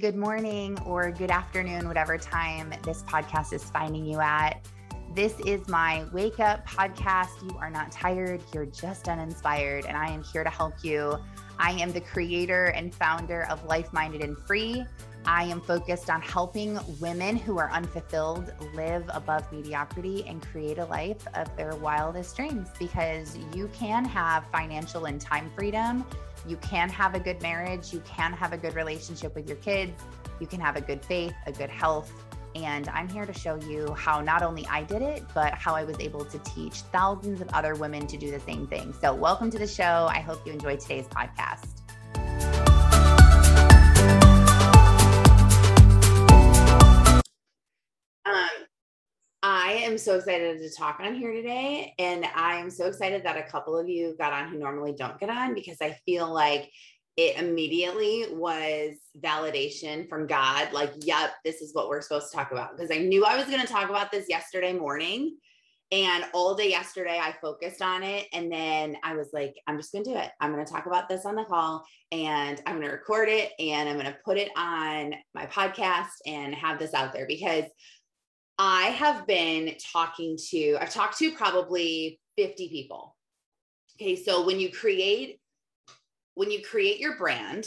Good morning or good afternoon, whatever time this podcast is finding you at. This is my wake up podcast. You are not tired, you're just uninspired, and I am here to help you. I am the creator and founder of Life Minded and Free. I am focused on helping women who are unfulfilled live above mediocrity and create a life of their wildest dreams because you can have financial and time freedom you can have a good marriage, you can have a good relationship with your kids, you can have a good faith, a good health. And I'm here to show you how not only I did it, but how I was able to teach thousands of other women to do the same thing. So, welcome to the show. I hope you enjoy today's podcast. Am so excited to talk on here today. And I am so excited that a couple of you got on who normally don't get on because I feel like it immediately was validation from God like, yep, this is what we're supposed to talk about. Because I knew I was going to talk about this yesterday morning. And all day yesterday, I focused on it. And then I was like, I'm just going to do it. I'm going to talk about this on the call and I'm going to record it and I'm going to put it on my podcast and have this out there because I have been talking to, I've talked to probably 50 people. Okay. So when you create, when you create your brand,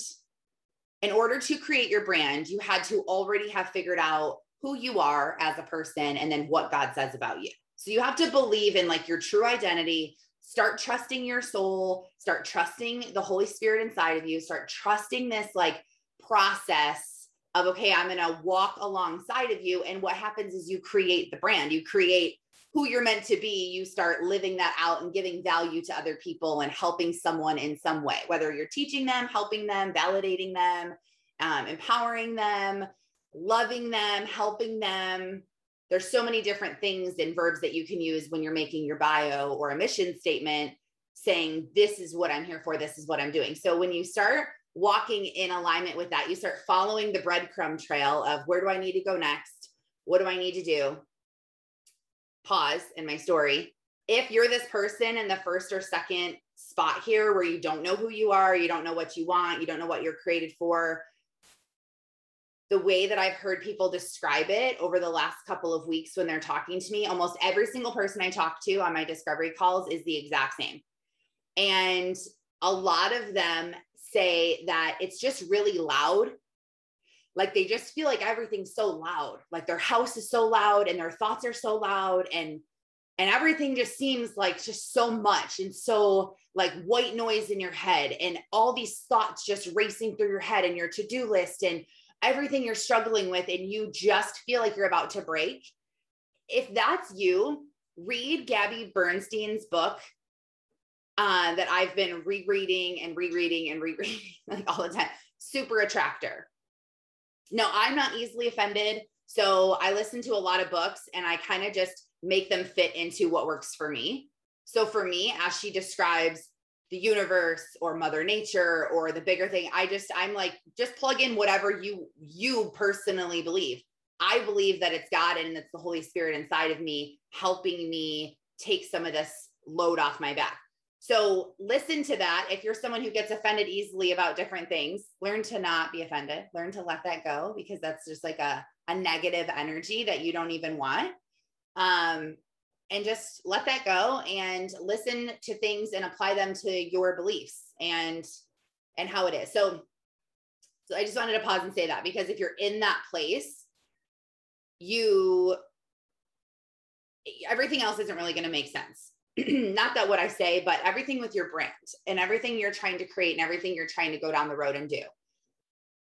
in order to create your brand, you had to already have figured out who you are as a person and then what God says about you. So you have to believe in like your true identity, start trusting your soul, start trusting the Holy Spirit inside of you, start trusting this like process of okay i'm going to walk alongside of you. And what happens is you create the brand you create who you're meant to be. You start living that out and giving value to other people and helping someone in some way whether you're teaching them helping them validating them um, empowering them loving them helping them. There's so many different things and verbs that you can use when you're making your bio or a mission statement saying this is what i'm here for. This is what i'm doing. So when you start walking in alignment with that. You start following the breadcrumb trail of where do I need to go next? What do I need to do? Pause in my story. If you're this person in the first or second spot here where you don't know who you are, you don't know what you want, you don't know what you're created for, the way that I've heard people describe it over the last couple of weeks when they're talking to me, almost every single person I talk to on my discovery calls is the exact same. And a lot of them say that it's just really loud. Like they just feel like everything's so loud. Like their house is so loud and their thoughts are so loud and and everything just seems like just so much and so like white noise in your head and all these thoughts just racing through your head and your to-do list and everything you're struggling with and you just feel like you're about to break. If that's you, read Gabby Bernstein's book uh, that I've been rereading and rereading and rereading like all the time. Super attractor. No, I'm not easily offended. So I listen to a lot of books and I kind of just make them fit into what works for me. So for me, as she describes the universe or mother nature or the bigger thing, I just I'm like just plug in whatever you you personally believe. I believe that it's God and it's the Holy Spirit inside of me helping me take some of this load off my back. So listen to that. If you're someone who gets offended easily about different things, learn to not be offended. Learn to let that go because that's just like a, a negative energy that you don't even want. Um, and just let that go and listen to things and apply them to your beliefs and and how it is. So so I just wanted to pause and say that because if you're in that place, you everything else isn't really going to make sense not that what I say, but everything with your brand and everything you're trying to create and everything you're trying to go down the road and do.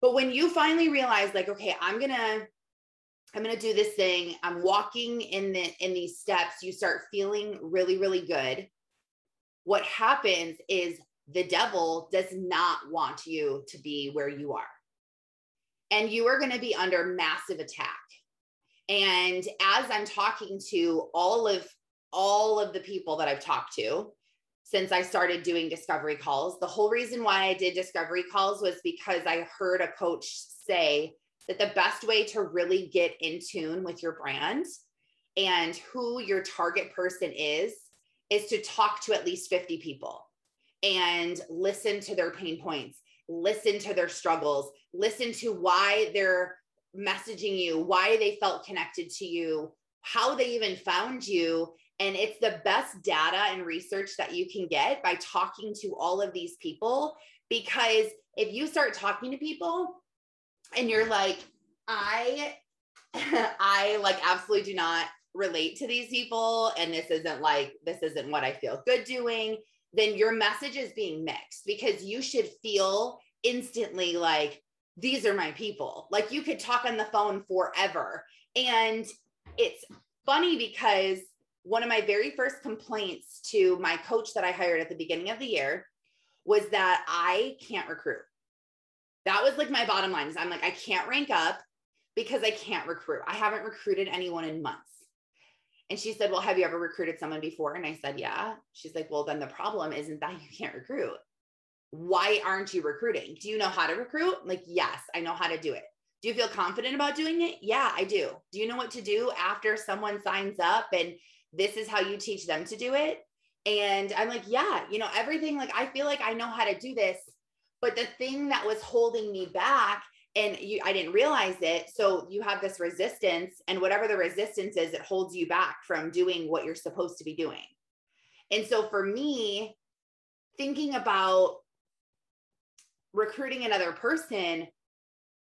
But when you finally realize like, okay, I'm to I'm to do this thing. I'm walking in the in these steps, you start feeling really really good. What happens is the devil does not want you to be where you are. And you are going to be under massive attack. And as I'm talking to all of all of the people that I've talked to since I started doing discovery calls. The whole reason why I did discovery calls was because I heard a coach say that the best way to really get in tune with your brand and who your target person is is to talk to at least 50 people and listen to their pain points listen to their struggles, listen to why they're messaging you, why they felt connected to you, how they even found you. And it's the best data and research that you can get by talking to all of these people. Because if you start talking to people and you're like, I, I like absolutely do not relate to these people, and this isn't like, this isn't what I feel good doing, then your message is being mixed because you should feel instantly like, these are my people. Like you could talk on the phone forever. And it's funny because one of my very first complaints to my coach that I hired at the beginning of the year was that I can't recruit. That was like my bottom line is I'm like, I can't rank up because I can't recruit. I haven't recruited anyone in months. And she said, Well, have you ever recruited someone before? And I said, Yeah. She's like, Well, then the problem isn't that you can't recruit. Why aren't you recruiting? Do you know how to recruit? I'm like, yes, I know how to do it. Do you feel confident about doing it? Yeah, I do. Do you know what to do after someone signs up and this is how you teach them to do it? And I'm like, yeah, you know, everything like I feel like I know how to do this. But the thing that was holding me back and you I didn't realize it. So you have this resistance and whatever the resistance is, it holds you back from doing what you're supposed to be doing. And so for me, thinking about recruiting another person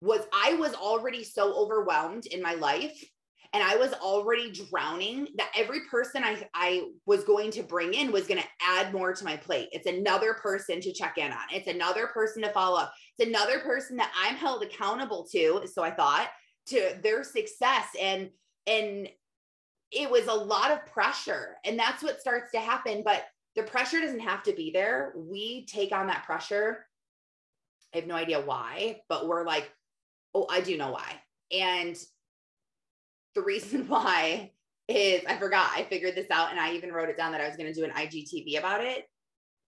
was I was already so overwhelmed in my life and I was already drowning that every person I, I was going to bring in was going to add more to my plate. It's another person to check in on. It's another person to follow up. It's another person that I'm held accountable to. So I thought to their success and, and it was a lot of pressure and that's what starts to happen. But the pressure doesn't have to be there. We take on that pressure I have no idea why, but we're like, oh, I do know why. And the reason why is I forgot, I figured this out and I even wrote it down that I was going to do an IGTV about it.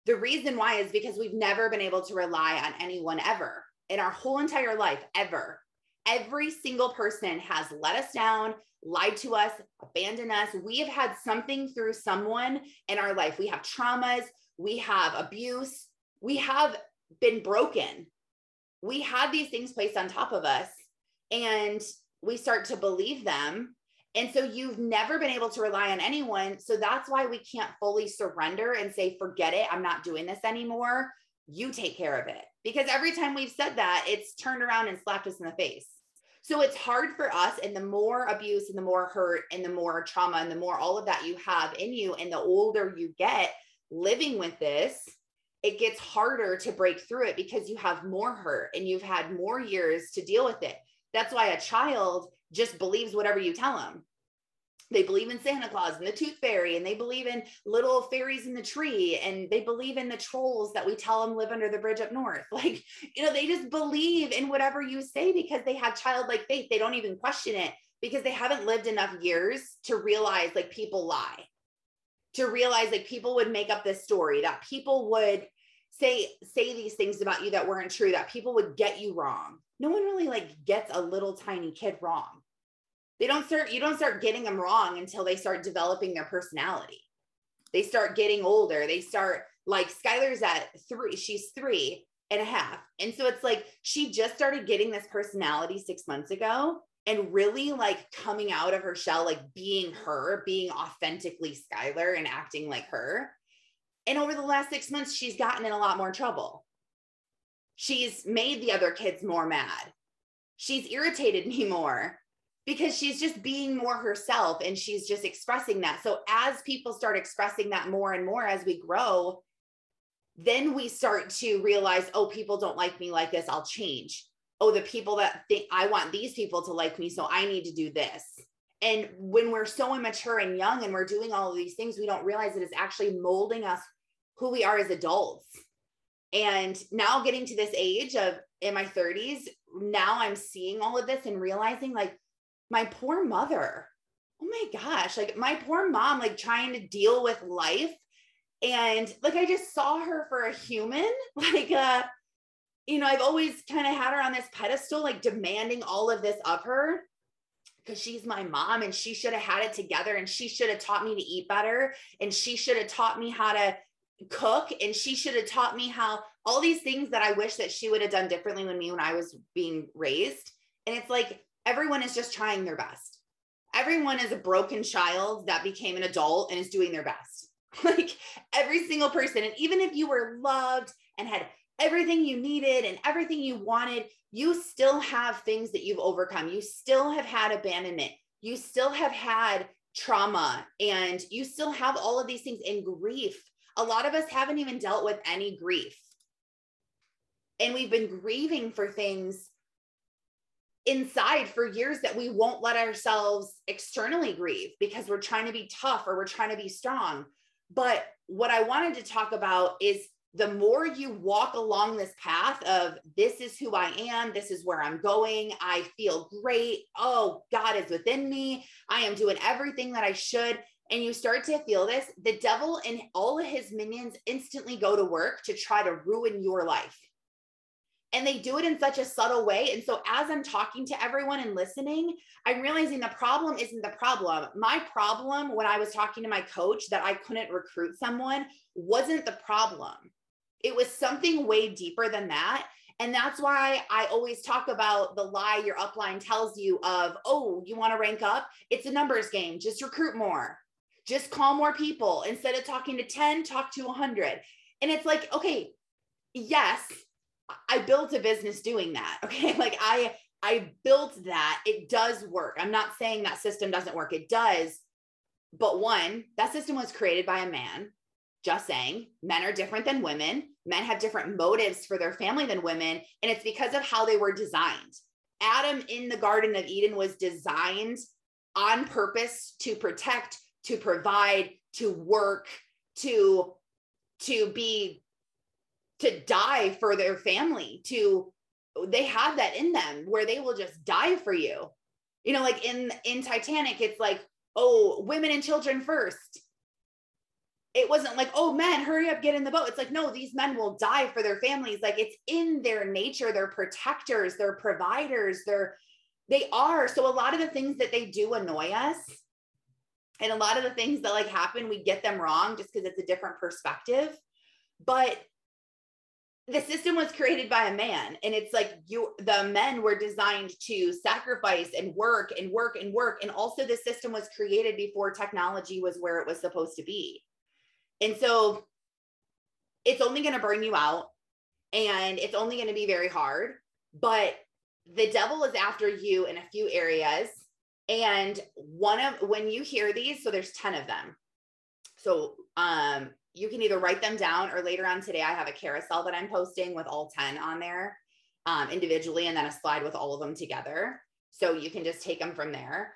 The reason why is because we've never been able to rely on anyone ever in our whole entire life, ever. Every single person has let us down, lied to us, abandoned us. We have had something through someone in our life. We have traumas, we have abuse, we have been broken. We had these things placed on top of us and we start to believe them. And so you've never been able to rely on anyone. So that's why we can't fully surrender and say, forget it. I'm not doing this anymore. You take care of it. Because every time we've said that, it's turned around and slapped us in the face. So it's hard for us. And the more abuse and the more hurt and the more trauma and the more all of that you have in you, and the older you get living with this, it gets harder to break through it because you have more hurt and you've had more years to deal with it. That's why a child just believes whatever you tell them. They believe in Santa Claus and the tooth fairy, and they believe in little fairies in the tree, and they believe in the trolls that we tell them live under the bridge up north. Like, you know, they just believe in whatever you say because they have childlike faith. They don't even question it because they haven't lived enough years to realize like people lie to realize like people would make up this story that people would say say these things about you that weren't true that people would get you wrong no one really like gets a little tiny kid wrong they don't start you don't start getting them wrong until they start developing their personality they start getting older they start like skylar's at three she's three and a half and so it's like she just started getting this personality six months ago and really like coming out of her shell, like being her, being authentically Skylar and acting like her. And over the last six months, she's gotten in a lot more trouble. She's made the other kids more mad. She's irritated me more because she's just being more herself and she's just expressing that. So as people start expressing that more and more as we grow, then we start to realize, oh, people don't like me like this. I'll change oh, the people that think I want these people to like me, so I need to do this. And when we're so immature and young and we're doing all of these things, we don't realize that it's actually molding us who we are as adults. And now getting to this age of in my 30s, now I'm seeing all of this and realizing like my poor mother. Oh my gosh, like my poor mom, like trying to deal with life. And like I just saw her for a human, like uh you know, I've always kind of had her on this pedestal, like demanding all of this of her because she's my mom and she should have had it together and she should have taught me to eat better and she should have taught me how to cook and she should have taught me how all these things that I wish that she would have done differently than me when I was being raised. And it's like everyone is just trying their best. Everyone is a broken child that became an adult and is doing their best. like every single person. And even if you were loved and had everything you needed and everything you wanted, you still have things that you've overcome. You still have had abandonment. You still have had trauma and you still have all of these things in grief. A lot of us haven't even dealt with any grief. And we've been grieving for things inside for years that we won't let ourselves externally grieve because we're trying to be tough or we're trying to be strong. But what I wanted to talk about is the more you walk along this path of this is who I am, this is where I'm going, I feel great. Oh, God is within me. I am doing everything that I should. And you start to feel this, the devil and all of his minions instantly go to work to try to ruin your life. And they do it in such a subtle way. And so, as I'm talking to everyone and listening, I'm realizing the problem isn't the problem. My problem when I was talking to my coach that I couldn't recruit someone wasn't the problem it was something way deeper than that. And that's why I always talk about the lie your upline tells you of, oh, you want to rank up? It's a numbers game. Just recruit more. Just call more people. Instead of talking to 10, talk to 100. And it's like, okay, yes, I built a business doing that. Okay. Like I, I built that. It does work. I'm not saying that system doesn't work. It does. But one, that system was created by a man just saying men are different than women. Men have different motives for their family than women. And it's because of how they were designed. Adam in the Garden of Eden was designed on purpose to protect, to provide, to work, to to be to die for their family, to they have that in them where they will just die for you. You know, like in in Titanic, it's like, oh, women and children first it wasn't like, oh, men, hurry up, get in the boat. It's like, no, these men will die for their families. Like it's in their nature. They're protectors, they're providers, they're, they are. So a lot of the things that they do annoy us. And a lot of the things that like happen, we get them wrong just because it's a different perspective. But the system was created by a man and it's like you the men were designed to sacrifice and work and work and work and also the system was created before technology was where it was supposed to be and so it's only going to burn you out and it's only going to be very hard. But the devil is after you in a few areas. And one of when you hear these, so there's 10 of them. So um you can either write them down or later on today, I have a carousel that I'm posting with all 10 on there um, individually and then a slide with all of them together. So you can just take them from there.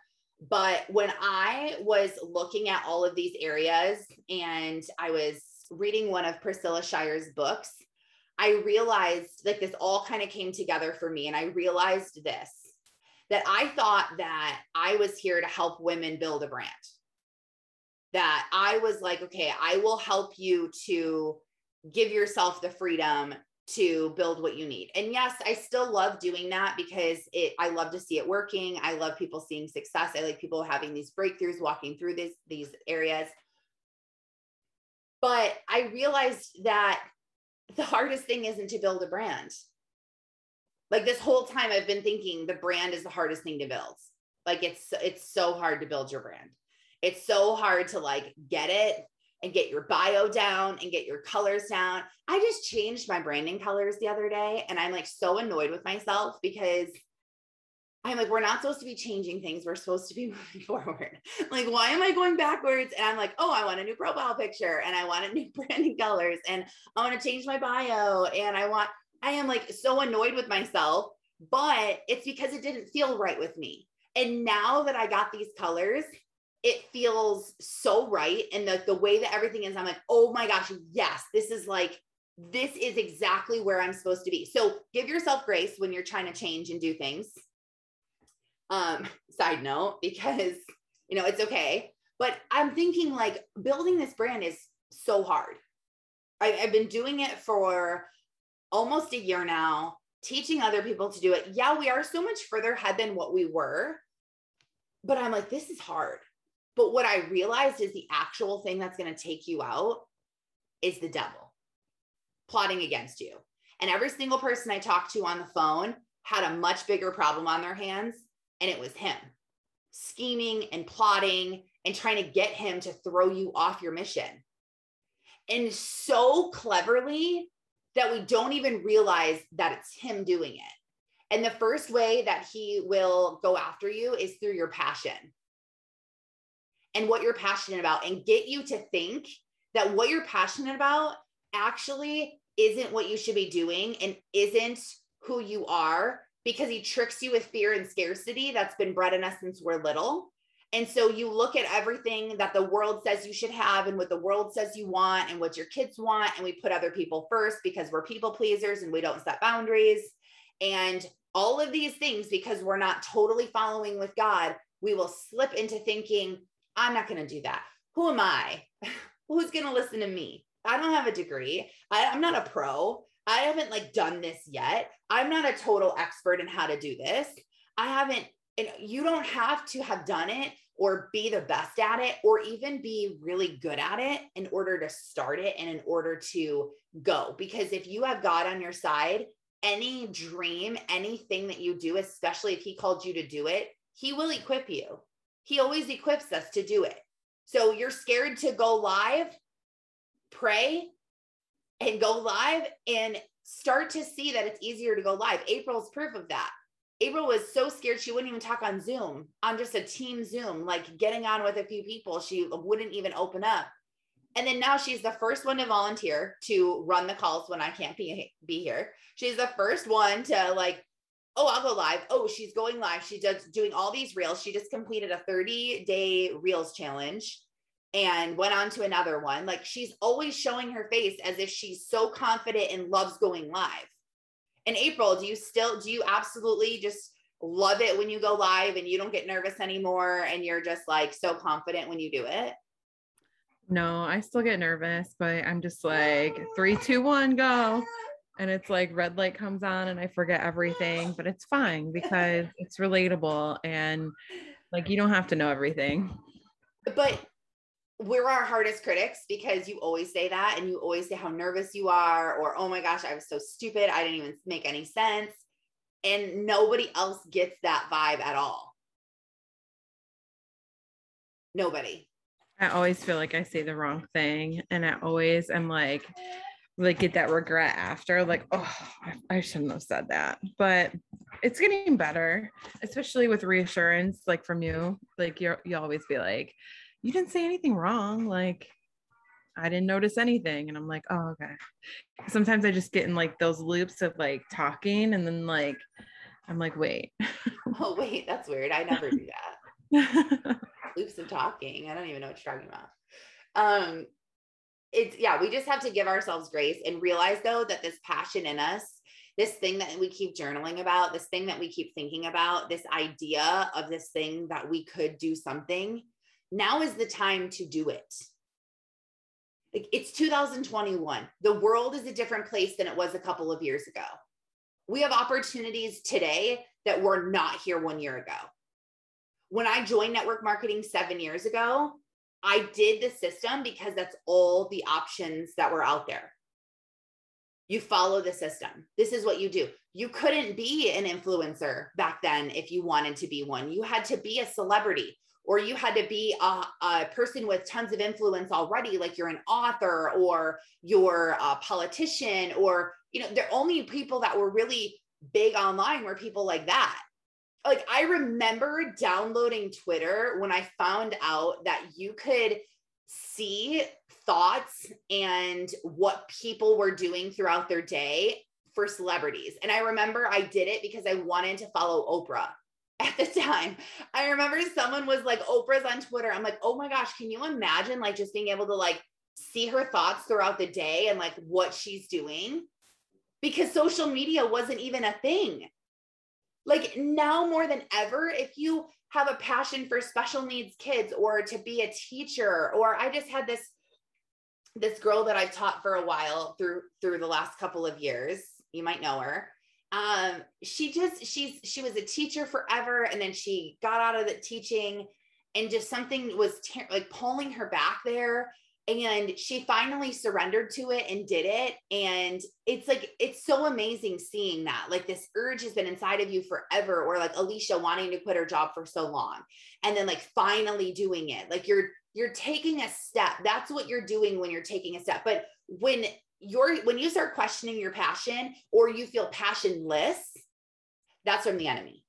But when I was looking at all of these areas and I was reading one of Priscilla Shirer's books, I realized like this all kind of came together for me. And I realized this that I thought that I was here to help women build a brand. That I was like, okay, I will help you to give yourself the freedom to build what you need. And yes, I still love doing that because it I love to see it working. I love people seeing success. I like people having these breakthroughs walking through these these areas. But I realized that the hardest thing isn't to build a brand. Like this whole time I've been thinking the brand is the hardest thing to build. Like it's it's so hard to build your brand. It's so hard to like get it and get your bio down and get your colors down. I just changed my branding colors the other day and I'm like so annoyed with myself because I'm like, we're not supposed to be changing things. We're supposed to be moving forward. Like, why am I going backwards? And I'm like, oh, I want a new profile picture and I want a new branding colors and I want to change my bio. And I want, I am like so annoyed with myself, but it's because it didn't feel right with me. And now that I got these colors, it feels so right. And the, the way that everything is, I'm like, oh my gosh, yes, this is like, this is exactly where I'm supposed to be. So give yourself grace when you're trying to change and do things. Um, side note, because you know, it's okay. But I'm thinking like building this brand is so hard. I, I've been doing it for almost a year now, teaching other people to do it. Yeah, we are so much further ahead than what we were. But I'm like, this is hard but what I realized is the actual thing that's going to take you out is the devil. plotting against you. And every single person I talked to on the phone had a much bigger problem on their hands, and it was him scheming and plotting and trying to get him to throw you off your mission. And so cleverly that we don't even realize that it's him doing it. And the first way that he will go after you is through your passion and what you're passionate about and get you to think that what you're passionate about actually isn't what you should be doing and isn't who you are because he tricks you with fear and scarcity that's been bred in us since we're little. And so you look at everything that the world says you should have and what the world says you want and what your kids want. And we put other people first because we're people pleasers and we don't set boundaries. And all of these things, because we're not totally following with God, we will slip into thinking, I'm not going to do that. Who am I? Who's going to listen to me? I don't have a degree. I, I'm not a pro. I haven't like done this yet. I'm not a total expert in how to do this. I haven't, and you don't have to have done it or be the best at it or even be really good at it in order to start it and in order to go. Because if you have God on your side, any dream, anything that you do, especially if He called you to do it, He will equip you. He always equips us to do it. So you're scared to go live, pray and go live and start to see that it's easier to go live. April's proof of that. April was so scared she wouldn't even talk on Zoom, on just a team Zoom, like getting on with a few people. She wouldn't even open up. And then now she's the first one to volunteer to run the calls when I can't be, be here. She's the first one to like, oh, I'll go live. Oh, she's going live. She does doing all these reels. She just completed a 30 day reels challenge and went on to another one. Like she's always showing her face as if she's so confident and loves going live. In April, do you still, do you absolutely just love it when you go live and you don't get nervous anymore and you're just like so confident when you do it? No, I still get nervous, but I'm just like three, two, one, go. And it's like red light comes on and I forget everything, but it's fine because it's relatable and like you don't have to know everything. But we're our hardest critics because you always say that and you always say how nervous you are or oh my gosh i was so stupid. I didn't even make any sense. And nobody else gets that vibe at all. Nobody. I always feel like i say the wrong thing and i always am like like get that regret after like oh i shouldn't have said that. But it's getting better especially with reassurance like from you like you you always be like you didn't say anything wrong. Like, I didn't notice anything. And I'm like, oh, okay. Sometimes I just get in like those loops of like talking and then like, I'm like, wait. oh, wait, that's weird. I never do that. loops of talking. I don't even know what you're talking about. Um, it's yeah, we just have to give ourselves grace and realize though that this passion in us, this thing that we keep journaling about, this thing that we keep thinking about, this idea of this thing that we could do something now is the time to do it. It's 2021. The world is a different place than it was a couple of years ago. We have opportunities today that were not here one year ago. When I joined network marketing seven years ago, I did the system because that's all the options that were out there. You follow the system. This is what you do. You couldn't be an influencer back then if you wanted to be one. You had to be a celebrity or you had to be a, a, person with tons of influence already, like you're an author or you're a politician, or, you know, the only people that were really big online were people like that. Like I remember downloading Twitter when I found out that you could see thoughts and what people were doing throughout their day for celebrities. And I remember I did it because I wanted to follow Oprah at the time. I remember someone was like, Oprah's on Twitter. I'm like, oh my gosh, can you imagine like just being able to like see her thoughts throughout the day and like what she's doing? Because social media wasn't even a thing. Like now more than ever, if you have a passion for special needs kids or to be a teacher, or I just had this this girl that I've taught for a while through through the last couple of years. You might know her um she just she's she was a teacher forever and then she got out of the teaching and just something was ter- like pulling her back there and she finally surrendered to it and did it and it's like it's so amazing seeing that like this urge has been inside of you forever or like alicia wanting to quit her job for so long and then like finally doing it. Like you're you're taking a step. That's what you're doing when you're taking a step. But when you're when you start questioning your passion or you feel passionless that's from the enemy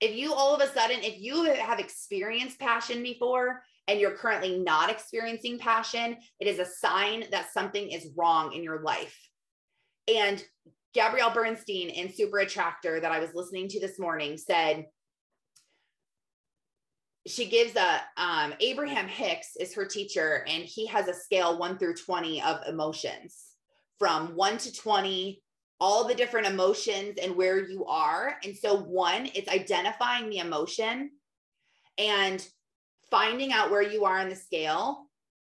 if you all of a sudden if you have experienced passion before and you're currently not experiencing passion, it is a sign that something is wrong in your life. And Gabrielle Bernstein in Super Attractor that I was listening to this morning said, she gives a um, Abraham Hicks is her teacher, and he has a scale one through 20 of emotions from one to 20, all the different emotions and where you are. And so, one, it's identifying the emotion. And finding out where you are on the scale.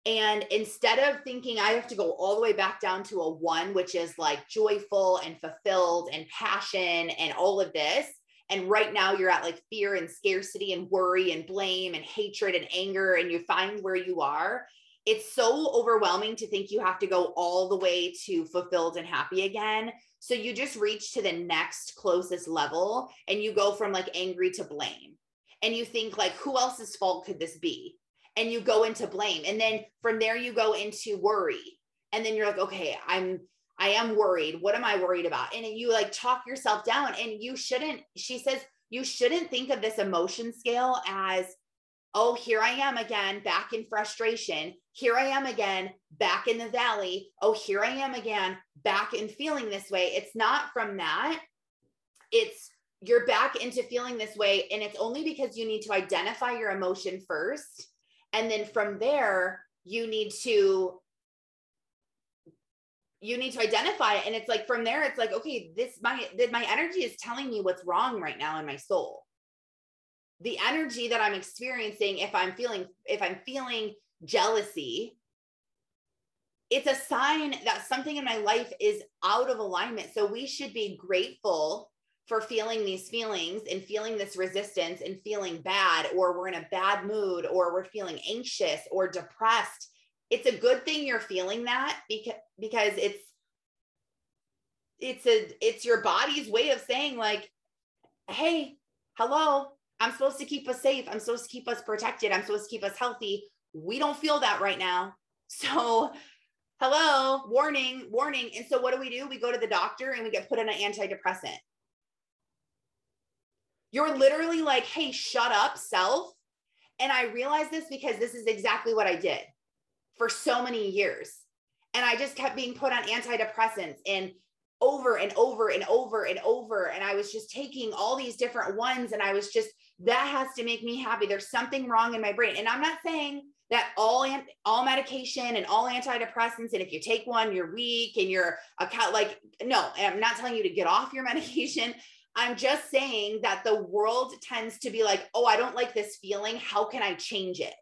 And instead of thinking I have to go all the way back down to a one, which is like joyful and fulfilled and passion and all of this, and right now you're at like fear and scarcity and worry and blame and hatred and anger, and you find where you are, it's so overwhelming to think you have to go all the way to fulfilled and happy again. So you just reach to the next closest level and you go from like angry to blame. And you think like who else's fault could this be? And you go into blame. And then from there you go into worry. And then you're like okay i'm i am worried. What am i worried about? And you like talk yourself down and you shouldn't she says you shouldn't think of this emotion scale as oh here i am again back in frustration. Here i am again back in the valley. Oh here i am again back in feeling this way. It's not from that. It's you're back into feeling this way. And it's only because you need to identify your emotion first. And then from there, you need to you need to identify it. And it's like from there it's like okay this my my energy is telling me what's wrong right now in my soul. The energy that i'm experiencing if i'm feeling if i'm feeling jealousy it's a sign that something in my life is out of alignment. So we should be grateful for feeling these feelings and feeling this resistance and feeling bad, or we're in a bad mood, or we're feeling anxious or depressed. It's a good thing you're feeling that because because it's it's a it's your body's way of saying like, hey, hello, I'm supposed to keep us safe. I'm supposed to keep us protected. I'm supposed to keep us healthy. We don't feel that right now. So hello, warning, warning. And so what do we do? We go to the doctor and we get put on an antidepressant. You're literally like, hey, shut up, self. And I realized this because this is exactly what I did for so many years. And I just kept being put on antidepressants and over and over and over and over. And I was just taking all these different ones. And I was just, that has to make me happy. There's something wrong in my brain. And I'm not saying that all all medication and all antidepressants and if you take one you're weak and you're a cat like no i'm not telling you to get off your medication I'm just saying that the world tends to be like, oh, I don't like this feeling. How can I change it?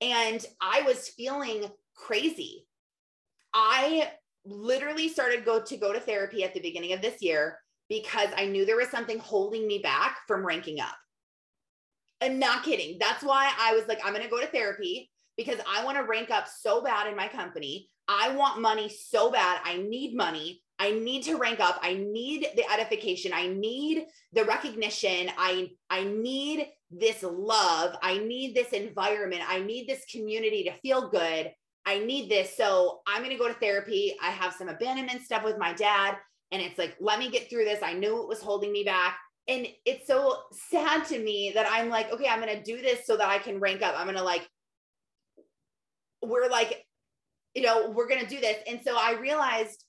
And I was feeling crazy. I literally started go to go to therapy at the beginning of this year because I knew there was something holding me back from ranking up. And not kidding. That's why I was like, I'm going to go to therapy because I want to rank up so bad in my company. I want money so bad. I need money. I need to rank up. I need the edification. I need the recognition. I I need this love. I need this environment. I need this community to feel good. I need this. So I'm going to go to therapy. I have some abandonment stuff with my dad and it's like let me get through this. I knew it was holding me back. And it's so sad to me that I'm like, okay, I'm going to do this so that I can rank up. I'm going to like we're like you know, we're going to do this. And so I realized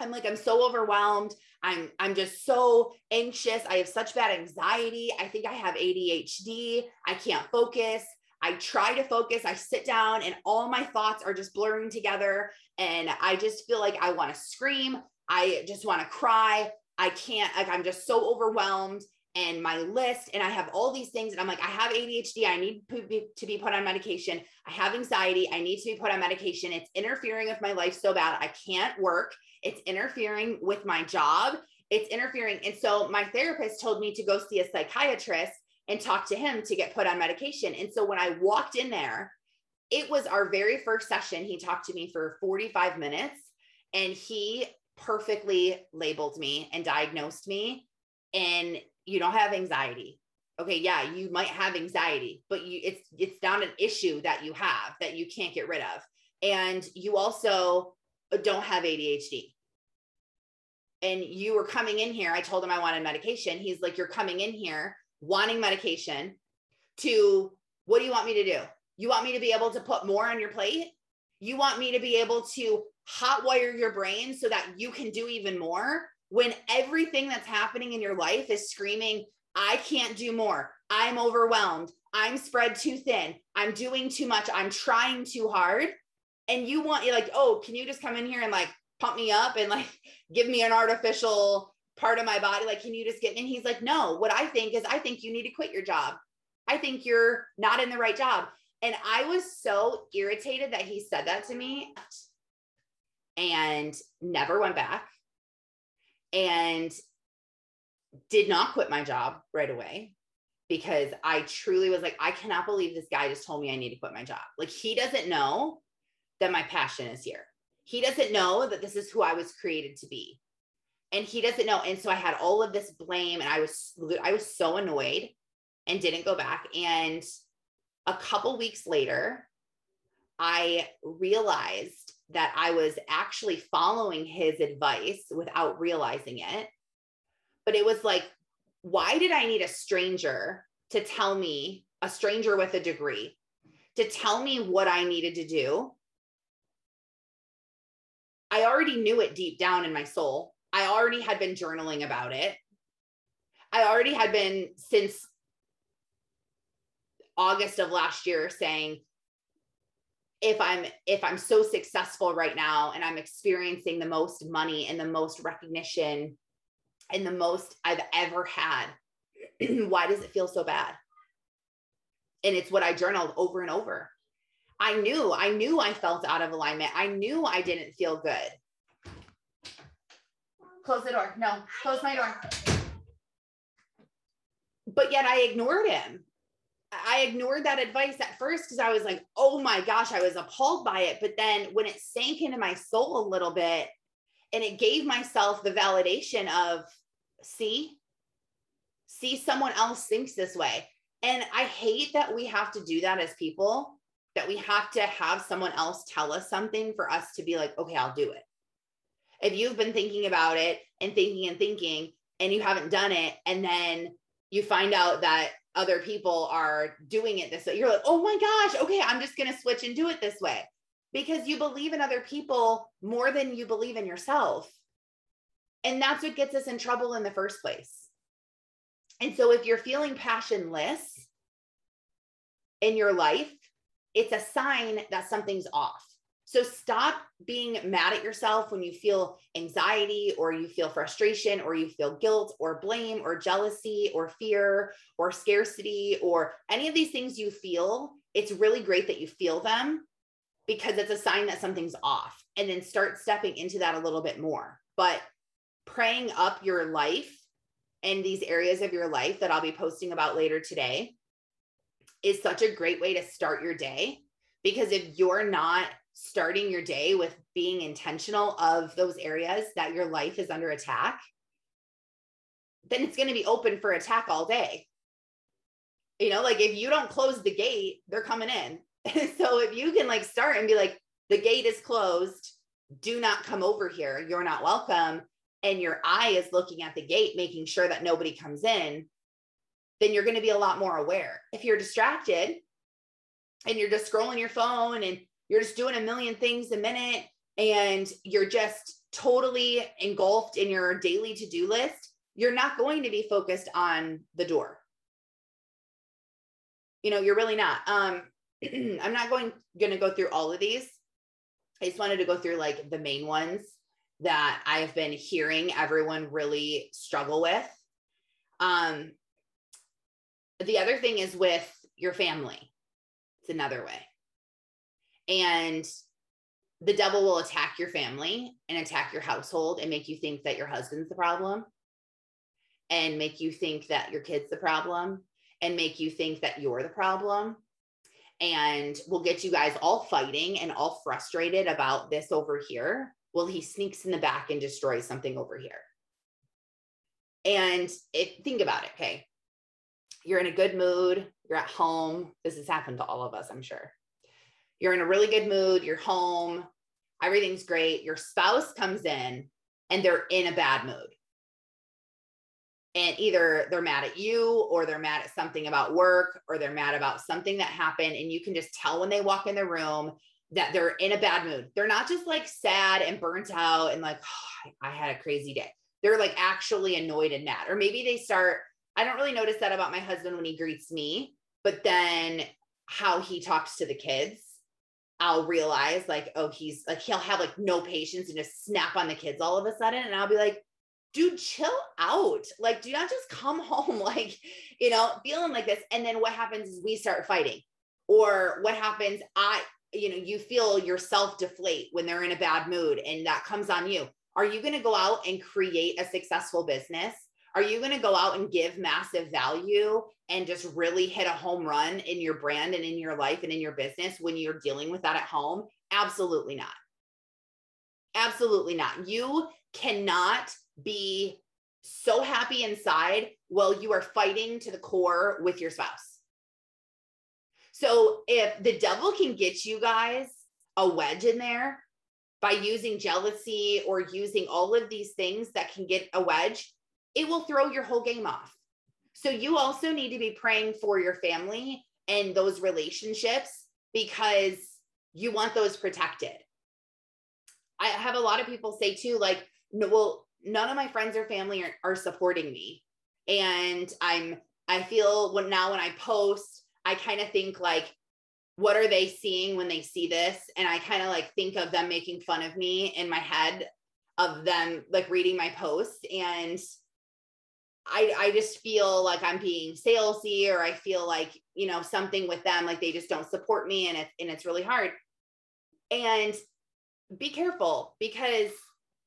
I'm like, I'm so overwhelmed. I'm I'm just so anxious. I have such bad anxiety. I think I have ADHD. I can't focus. I try to focus. I sit down and all my thoughts are just blurring together. And I just feel like I want to scream. I just want to cry. I can't, like, I'm just so overwhelmed and my list and i have all these things and i'm like i have adhd i need to be put on medication i have anxiety i need to be put on medication it's interfering with my life so bad i can't work it's interfering with my job it's interfering and so my therapist told me to go see a psychiatrist and talk to him to get put on medication and so when i walked in there it was our very first session. He talked to me for 45 minutes and he perfectly labeled me and diagnosed me. And you don't have anxiety. Okay, yeah, you might have anxiety, but you it's it's not an issue that you have that you can't get rid of. And you also don't have ADHD. And you were coming in here. I told him I wanted medication. He's like, You're coming in here wanting medication to what do you want me to do? You want me to be able to put more on your plate? You want me to be able to hotwire your brain so that you can do even more when everything that's happening in your life is screaming, I can't do more. I'm overwhelmed. I'm spread too thin. I'm doing too much. I'm trying too hard. And you want, you're like, oh, can you just come in here and like pump me up and like give me an artificial part of my body? Like, can you just get in? He's like, no, what I think is I think you need to quit your job. I think you're not in the right job. And I was so irritated that he said that to me and never went back and did not quit my job right away because I truly was like, I cannot believe this guy just told me I need to quit my job. Like, he doesn't know that my passion is here. He doesn't know that this is who I was created to be. And he doesn't know. And so I had all of this blame and I was I was so annoyed and didn't go back. And a couple weeks later, I realized that I was actually following his advice without realizing it. But it was like, why did I need a stranger to tell me, a stranger with a degree, to tell me what I needed to do? I already knew it deep down in my soul. I already had been journaling about it. I already had been since August of last year saying, if i'm if i'm so successful right now and i'm experiencing the most money and the most recognition and the most i've ever had why does it feel so bad? And it's what i journaled over and over. I knew i knew i felt out of alignment. I knew i didn't feel good. Close the door. No close my door. But yet i ignored him I ignored that advice at first because I was like, oh my gosh, I was appalled by it. But then when it sank into my soul a little bit and it gave myself the validation of, see, see, someone else thinks this way. And I hate that we have to do that as people, that we have to have someone else tell us something for us to be like, okay, I'll do it. If you've been thinking about it and thinking and thinking and you haven't done it, and then you find out that other people are doing it this way. You're like, oh my gosh, okay, I'm just going to switch and do it this way because you believe in other people more than you believe in yourself. And that's what gets us in trouble in the first place. And so if you're feeling passionless in your life, it's a sign that something's off. So stop being mad at yourself when you feel anxiety or you feel frustration or you feel guilt or blame or jealousy or fear or scarcity or any of these things you feel. It's really great that you feel them because it's a sign that something's off. And then start stepping into that a little bit more. But praying up your life and these areas of your life that I'll be posting about later today is such a great way to start your day because if you're not starting your day with being intentional of those areas that your life is under attack, then it's going to be open for attack all day. You know, like if you don't close the gate, they're coming in. so if you can like start and be like, the gate is closed, do not come over here, you're not welcome. And your eye is looking at the gate, making sure that nobody comes in, then you're going to be a lot more aware. If you're distracted and you're just scrolling your phone and you're just doing a million things a minute and you're just totally engulfed in your daily to-do list, you're not going to be focused on the door. You know, you're really not. Um, I'm not going going to go through all of these. I just wanted to go through like the main ones that I've been hearing everyone really struggle with. Um, the other thing is with your family. It's another way. And the devil will attack your family and attack your household and make you think that your husband's the problem and make you think that your kid's the problem and make you think that you're the problem. and will get you guys all fighting and all frustrated about this over here. Well, he sneaks in the back and destroys something over here. And it, think about it. Okay. You're in a good mood. You're at home. This has happened to all of us, I'm sure. You're in a really good mood. You're home. Everything's great. Your spouse comes in and they're in a bad mood. And either they're mad at you or they're mad at something about work or they're mad about something that happened. And you can just tell when they walk in the room that they're in a bad mood. They're not just like sad and burnt out and like, oh, I had a crazy day. They're like actually annoyed and mad. Or maybe they start, I don't really notice that about my husband when he greets me, but then how he talks to the kids I'll realize like, oh, he's like, he'll have like no patience and just snap on the kids all of a sudden. And I'll be like, dude, chill out. Like, do not just come home, like, you know, feeling like this. And then what happens is we start fighting. Or what happens, I, you know, you feel yourself deflate when they're in a bad mood and that comes on you. Are you going to go out and create a successful business? Are you going to go out and give massive value and just really hit a home run in your brand and in your life and in your business when you're dealing with that at home? Absolutely not. Absolutely not. You cannot be so happy inside while you are fighting to the core with your spouse. So if the devil can get you guys a wedge in there by using jealousy or using all of these things that can get a wedge, it will throw your whole game off. So you also need to be praying for your family and those relationships because you want those protected. I have a lot of people say too, like, no, well, none of my friends or family are, are supporting me. And I'm, I feel when now when I post, I kind of think like, what are they seeing when they see this? And I kind of like think of them making fun of me in my head of them like reading my post. And I, I just feel like I'm being salesy or I feel like, you know, something with them, like they just don't support me and it's, and it's really hard. And be careful because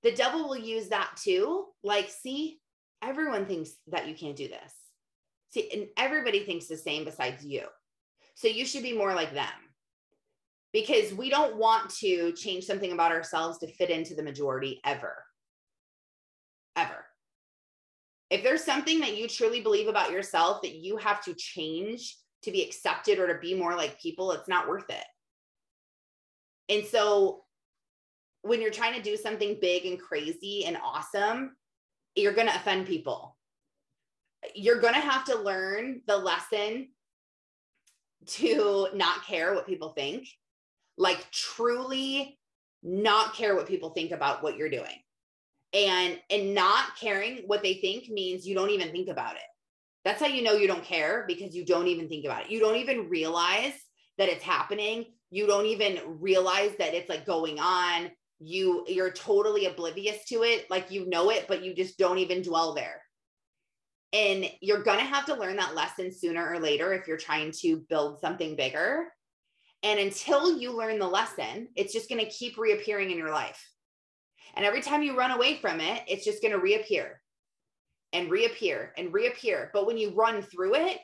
the devil will use that too. Like, see, everyone thinks that you can't do this. See, and everybody thinks the same besides you. So you should be more like them because we don't want to change something about ourselves to fit into the majority ever. Ever if there's something that you truly believe about yourself that you have to change to be accepted or to be more like people, it's not worth it. And so when you're trying to do something big and crazy and awesome, you're going to offend people. You're going to have to learn the lesson to not care what people think, like truly not care what people think about what you're doing and and not caring what they think means you don't even think about it. That's how you know you don't care because you don't even think about it. You don't even realize that it's happening. You don't even realize that it's like going on. You you're totally oblivious to it. Like you know it but you just don't even dwell there. And you're going to have to learn that lesson sooner or later if you're trying to build something bigger. And until you learn the lesson it's just going to keep reappearing in your life and every time you run away from it, it's just going to reappear and reappear and reappear. But when you run through it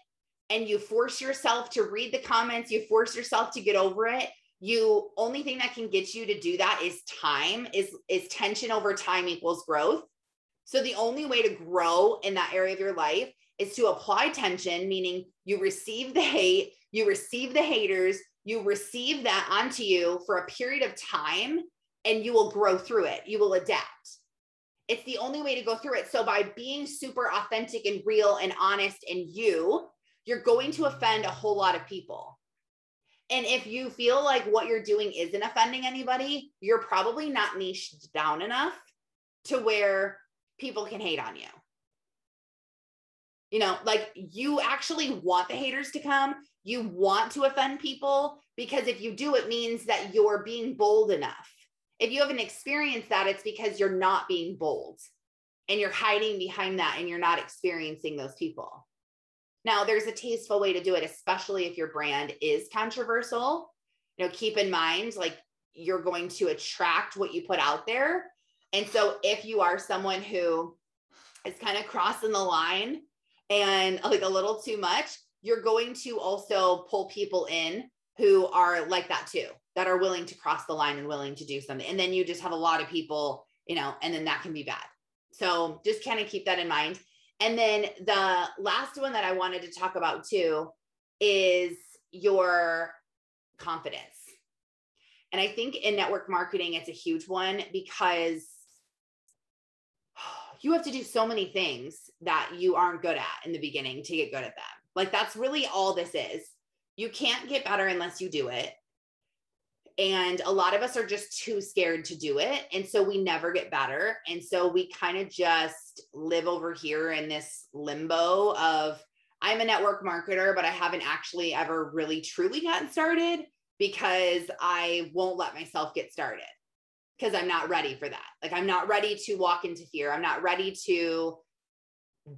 and you force yourself to read the comments, you force yourself to get over it, you only thing that can get you to do that is time is is tension over time equals growth. So the only way to grow in that area of your life is to apply tension, meaning you receive the hate, you receive the haters, you receive that onto you for a period of time and you will grow through it. You will adapt. It's the only way to go through it. So by being super authentic and real and honest and you, you're going to offend a whole lot of people. And if you feel like what you're doing isn't offending anybody, you're probably not niched down enough to where people can hate on you. You know, like you actually want the haters to come. You want to offend people because if you do, it means that you're being bold enough if you haven't experienced that, it's because you're not being bold and you're hiding behind that and you're not experiencing those people. Now, there's a tasteful way to do it, especially if your brand is controversial. You know, keep in mind, like you're going to attract what you put out there. And so if you are someone who is kind of crossing the line and like a little too much, you're going to also pull people in who are like that too, that are willing to cross the line and willing to do something. And then you just have a lot of people, you know, and then that can be bad. So just kind of keep that in mind. And then the last one that I wanted to talk about too is your confidence. And I think in network marketing, it's a huge one because you have to do so many things that you aren't good at in the beginning to get good at them. Like that's really all this is. You can't get better unless you do it. And a lot of us are just too scared to do it. And so we never get better. And so we kind of just live over here in this limbo of I'm a network marketer, but I haven't actually ever really truly gotten started because I won't let myself get started because I'm not ready for that. Like I'm not ready to walk into fear. I'm not ready to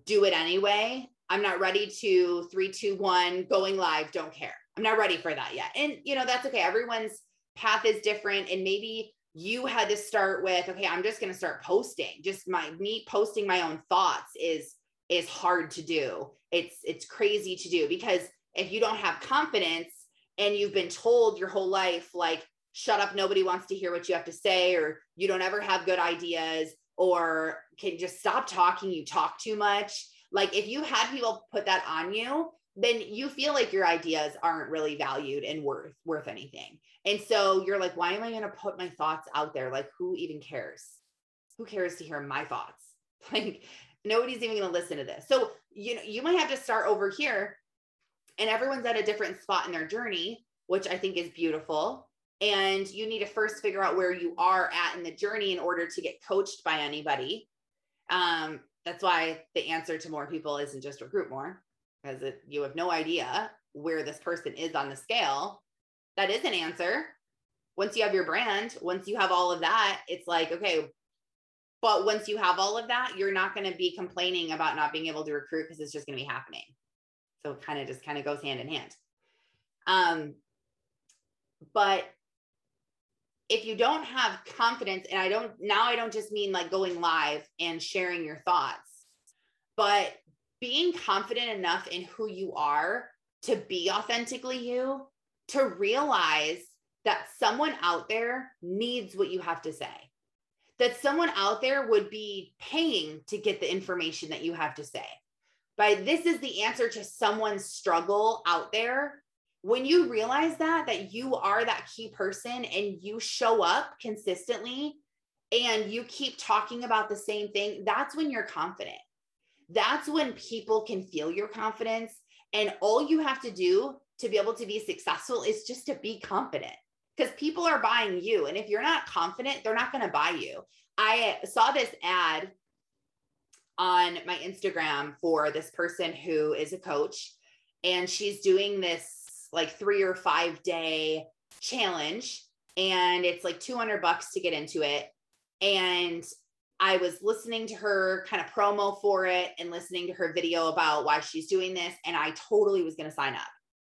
do it anyway. I'm not ready to three, two, one, going live, don't care. I'm not ready for that yet. And you know, that's okay. Everyone's path is different. And maybe you had to start with, okay, I'm just gonna start posting. Just my me posting my own thoughts is is hard to do. It's it's crazy to do because if you don't have confidence and you've been told your whole life, like shut up, nobody wants to hear what you have to say, or you don't ever have good ideas, or can just stop talking, you talk too much. Like if you had people put that on you, then you feel like your ideas aren't really valued and worth worth anything. And so you're like, why am I going to put my thoughts out there? Like who even cares? Who cares to hear my thoughts? Like nobody's even going to listen to this. So, you know, you might have to start over here and everyone's at a different spot in their journey, which I think is beautiful and you need to first figure out where you are at in the journey in order to get coached by anybody um, that's why the answer to more people isn't just recruit more because it, you have no idea where this person is on the scale. That is an answer. Once you have your brand once you have all of that it's like okay but once you have all of that you're not going to be complaining about not being able to recruit because it's just going to be happening. So it kind of just kind of goes hand in hand. Um but if you don't have confidence, and I don't now, I don't just mean like going live and sharing your thoughts, but being confident enough in who you are to be authentically you, to realize that someone out there needs what you have to say, that someone out there would be paying to get the information that you have to say. But this is the answer to someone's struggle out there when you realize that that you are that key person and you show up consistently and you keep talking about the same thing that's when you're confident. That's when people can feel your confidence. And all you have to do to be able to be successful is just to be confident. Because people are buying you. And if you're not confident they're not going to buy you. I saw this ad on my instagram for this person who is a coach and she's doing this like three or five day challenge and it's like 200 bucks to get into it and I was listening to her kind of promo for it and listening to her video about why she's doing this and I totally was going to sign up.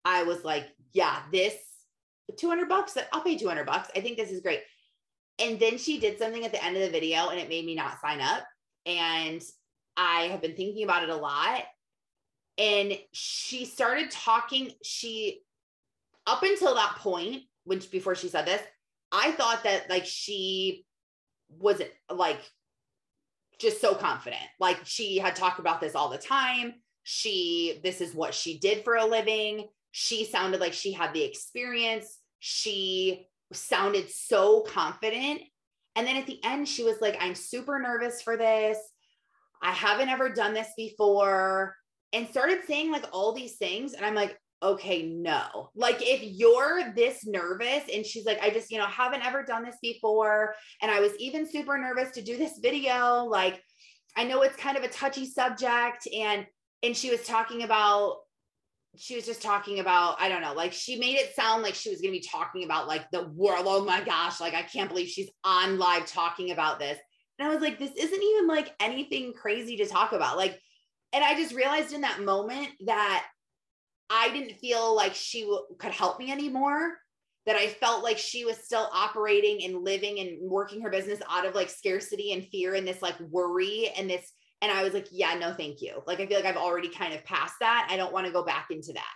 I was like, yeah, this 200 bucks, that I'll pay 200 bucks. I think this is great. And then she did something at the end of the video and it made me not sign up. And I have been thinking about it a lot. And she started talking, she up until that point, which before she said this, I thought that like she wasn't like just so confident. Like she had talked about this all the time. She, this is what she did for a living. She sounded like she had the experience. She sounded so confident. And then at the end, she was like, I'm super nervous for this. I haven't ever done this before. And started saying like all these things. And I'm like, okay, no. Like if you're this nervous and she's like, I just, you know, haven't ever done this before. And I was even super nervous to do this video. Like, I know it's kind of a touchy subject. And and she was talking about she was just talking about i don't know like she made it sound like she was going to be talking about like the world oh my gosh like i can't believe she's on live talking about this and i was like this isn't even like anything crazy to talk about like and i just realized in that moment that I didn't feel like she w- could help me anymore. That I felt like she was still operating and living and working her business out of like scarcity and fear and this like worry and this. And I was like, yeah, no, thank you. Like, I feel like I've already kind of passed that. I don't want to go back into that.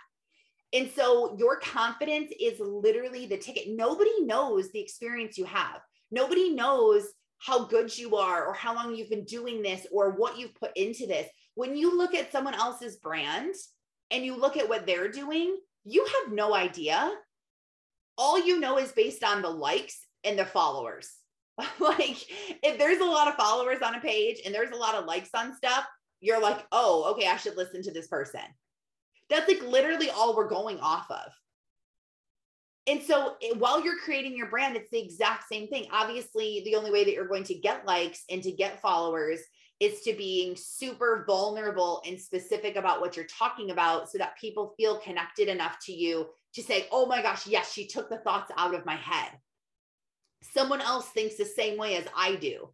And so your confidence is literally the ticket. Nobody knows the experience you have. Nobody knows how good you are or how long you've been doing this or what you've put into this. When you look at someone else's brand and you look at what they're doing, you have no idea. All you know is based on the likes and the followers. like if there's a lot of followers on a page and there's a lot of likes on stuff, you're like, oh, okay, I should listen to this person. That's like literally all we're going off of. And so it, while you're creating your brand, it's the exact same thing. Obviously, the only way that you're going to get likes and to get followers is to being super vulnerable and specific about what you're talking about so that people feel connected enough to you to say, oh my gosh, yes, she took the thoughts out of my head. Someone else thinks the same way as I do.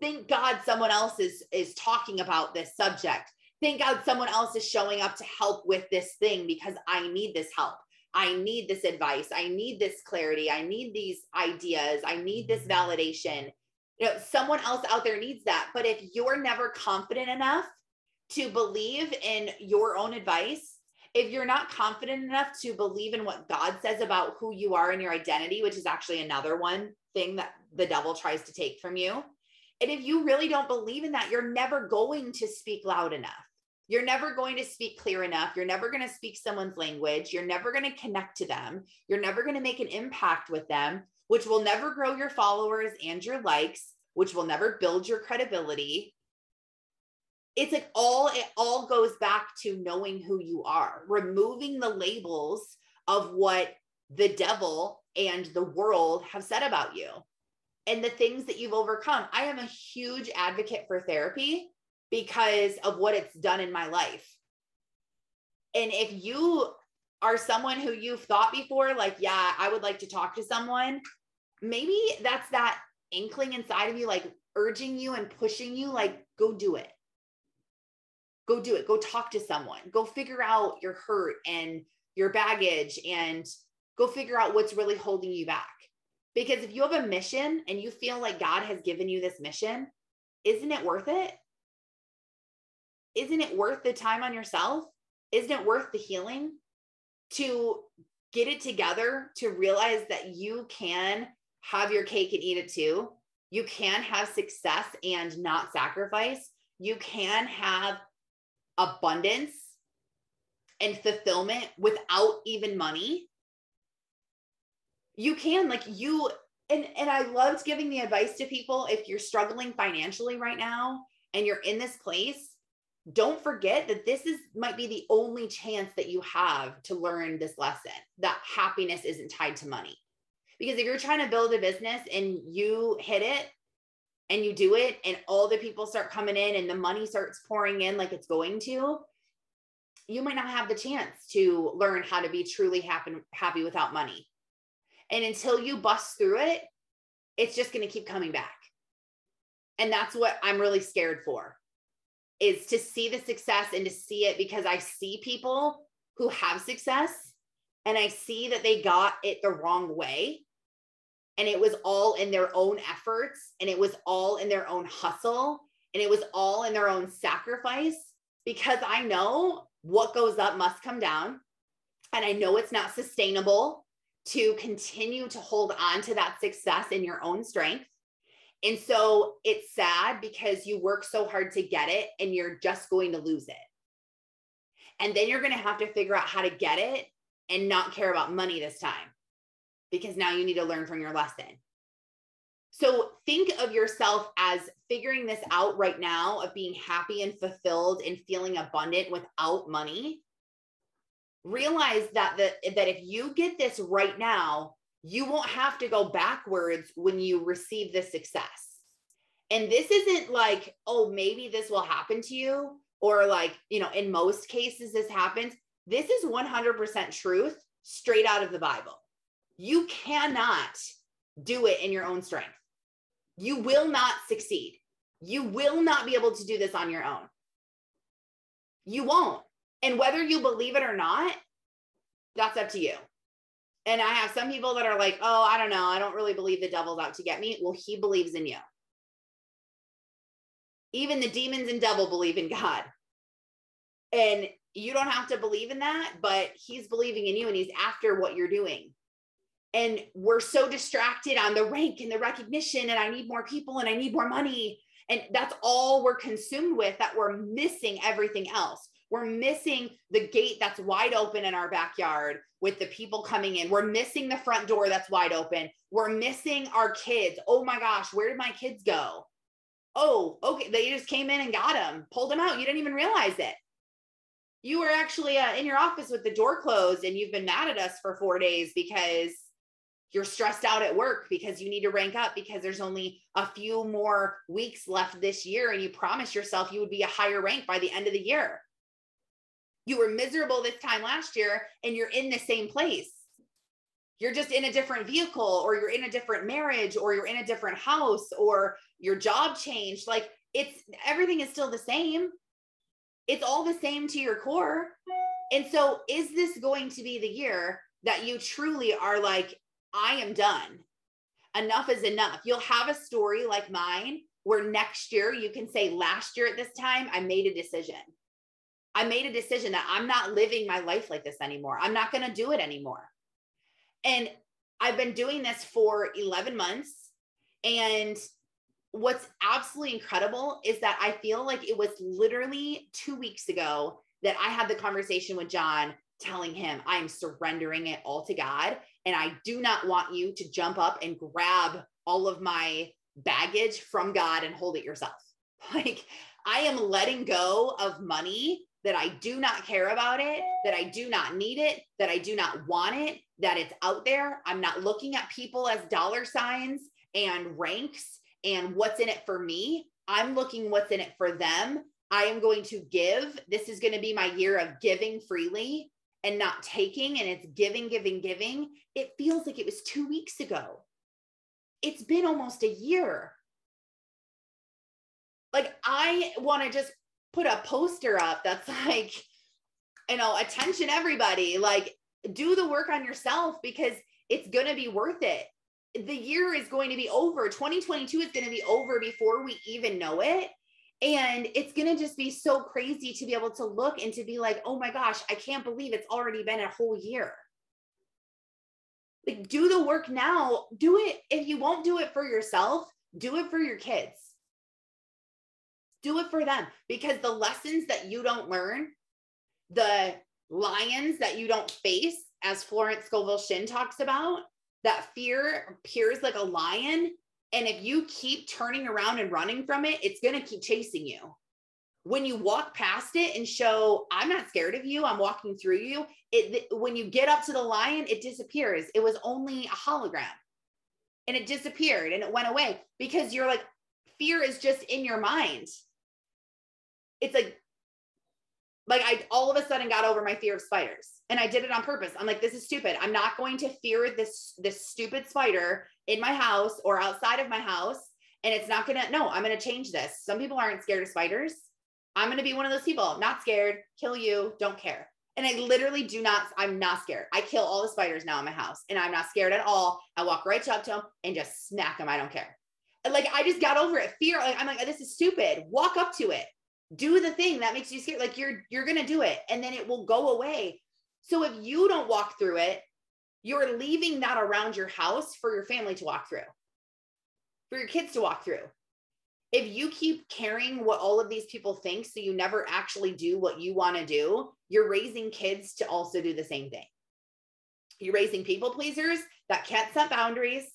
Thank God someone else is, is talking about this subject. Thank God someone else is showing up to help with this thing because I need this help. I need this advice. I need this clarity. I need these ideas. I need this mm-hmm. validation you know someone else out there needs that but if you're never confident enough to believe in your own advice if you're not confident enough to believe in what god says about who you are and your identity which is actually another one thing that the devil tries to take from you and if you really don't believe in that you're never going to speak loud enough you're never going to speak clear enough. You're never going to speak someone's language. You're never going to connect to them. You're never going to make an impact with them which will never grow your followers and your likes, which will never build your credibility. It's like all it all goes back to knowing who you are, removing the labels of what the devil and the world have said about you and the things that you've overcome. I am a huge advocate for therapy because of what it's done in my life. And if you are someone who you've thought before, like, yeah, I would like to talk to someone, maybe that's that inkling inside of you, like urging you and pushing you, like, go do it. Go do it. Go talk to someone. Go figure out your hurt and your baggage and go figure out what's really holding you back. Because if you have a mission and you feel like God has given you this mission, isn't it worth it? Isn't it worth the time on yourself? Isn't it worth the healing to get it together to realize that you can have your cake and eat it too. You can have success and not sacrifice. You can have abundance and fulfillment without even money. You can like you and and I loved giving the advice to people if you're struggling financially right now and you're in this place, don't forget that this is might be the only chance that you have to learn this lesson that happiness isn't tied to money. Because if you're trying to build a business and you hit it and you do it and all the people start coming in and the money starts pouring in like it's going to, you might not have the chance to learn how to be truly happy, happy without money. And until you bust through it, it's just going to keep coming back. And that's what I'm really scared for is to see the success and to see it because I see people who have success and I see that they got it the wrong way and it was all in their own efforts and it was all in their own hustle and it was all in their own sacrifice because I know what goes up must come down and I know it's not sustainable to continue to hold on to that success in your own strength. And so it's sad because you work so hard to get it and you're just going to lose it. And then you're going to have to figure out how to get it and not care about money this time because now you need to learn from your lesson. So think of yourself as figuring this out right now of being happy and fulfilled and feeling abundant without money. Realize that the, that if you get this right now, you won't have to go backwards when you receive the success. And this isn't like, oh, maybe this will happen to you, or like, you know, in most cases, this happens. This is 100% truth straight out of the Bible. You cannot do it in your own strength. You will not succeed. You will not be able to do this on your own. You won't. And whether you believe it or not, that's up to you. And I have some people that are like, oh, I don't know. I don't really believe the devil's out to get me. Well, he believes in you. Even the demons and devil believe in God. And you don't have to believe in that, but he's believing in you and he's after what you're doing. And we're so distracted on the rank and the recognition, and I need more people and I need more money. And that's all we're consumed with that we're missing everything else. We're missing the gate that's wide open in our backyard with the people coming in. We're missing the front door that's wide open. We're missing our kids. Oh my gosh, where did my kids go? Oh, okay. They just came in and got them, pulled them out. You didn't even realize it. You were actually uh, in your office with the door closed and you've been mad at us for four days because you're stressed out at work because you need to rank up because there's only a few more weeks left this year and you promised yourself you would be a higher rank by the end of the year you were miserable this time last year and you're in the same place. You're just in a different vehicle or you're in a different marriage or you're in a different house or your job changed. Like it's everything is still the same. It's all the same to your core. And so is this going to be the year that you truly are like, I am done? Enough is enough. You'll have a story like mine where next year you can say, last year at this time, I made a decision. I made a decision that I'm not living my life like this anymore. I'm not going to do it anymore. And I've been doing this for 11 months. And what's absolutely incredible is that I feel like it was literally two weeks ago that I had the conversation with John telling him I'm surrendering it all to God. And I do not want you to jump up and grab all of my baggage from God and hold it yourself. Like, I am letting go of money that I do not care about it, that I do not need it, that I do not want it, that it's out there. I'm not looking at people as dollar signs and ranks and what's in it for me. I'm looking what's in it for them. I am going to give. This is going to be my year of giving freely and not taking, and it's giving, giving, giving. It feels like it was two weeks ago. It's been almost a year. Like, I want to just put a poster up that's like, you know, attention everybody, like do the work on yourself because it's going to be worth it. The year is going to be over. 2022 is going to be over before we even know it. And it's going to just be so crazy to be able to look and to be like, oh my gosh, I can't believe it's already been a whole year. Like, do the work now. Do it. If you won't do it for yourself, do it for your kids do it for them because the lessons that you don't learn, the lions that you don't face, as Florence Scovel Shinn talks about, that fear appears like a lion. And if you keep turning around and running from it, it's going to keep chasing you. When you walk past it and show, I'm not scared of you, I'm walking through you, it when you get up to the lion, it disappears. It was only a hologram and it disappeared and it went away because you're like, fear is just in your mind it's like like I all of a sudden got over my fear of spiders and I did it on purpose. I'm like, this is stupid. I'm not going to fear this this stupid spider in my house or outside of my house. And it's not gonna, no, I'm gonna change this. Some people aren't scared of spiders. I'm gonna be one of those people, not scared, kill you, don't care. And I literally do not, I'm not scared. I kill all the spiders now in my house and I'm not scared at all. I walk right up to them and just smack them. I don't care. Like I just got over it. Fear, like I'm like, this is stupid. Walk up to it do the thing that makes you scared like you're you're to do it and then it will go away so if you don't walk through it you're leaving that around your house for your family to walk through for your kids to walk through if you keep caring what all of these people think so you never actually do what you want to do you're raising kids to also do the same thing you're raising people pleasers that can't set boundaries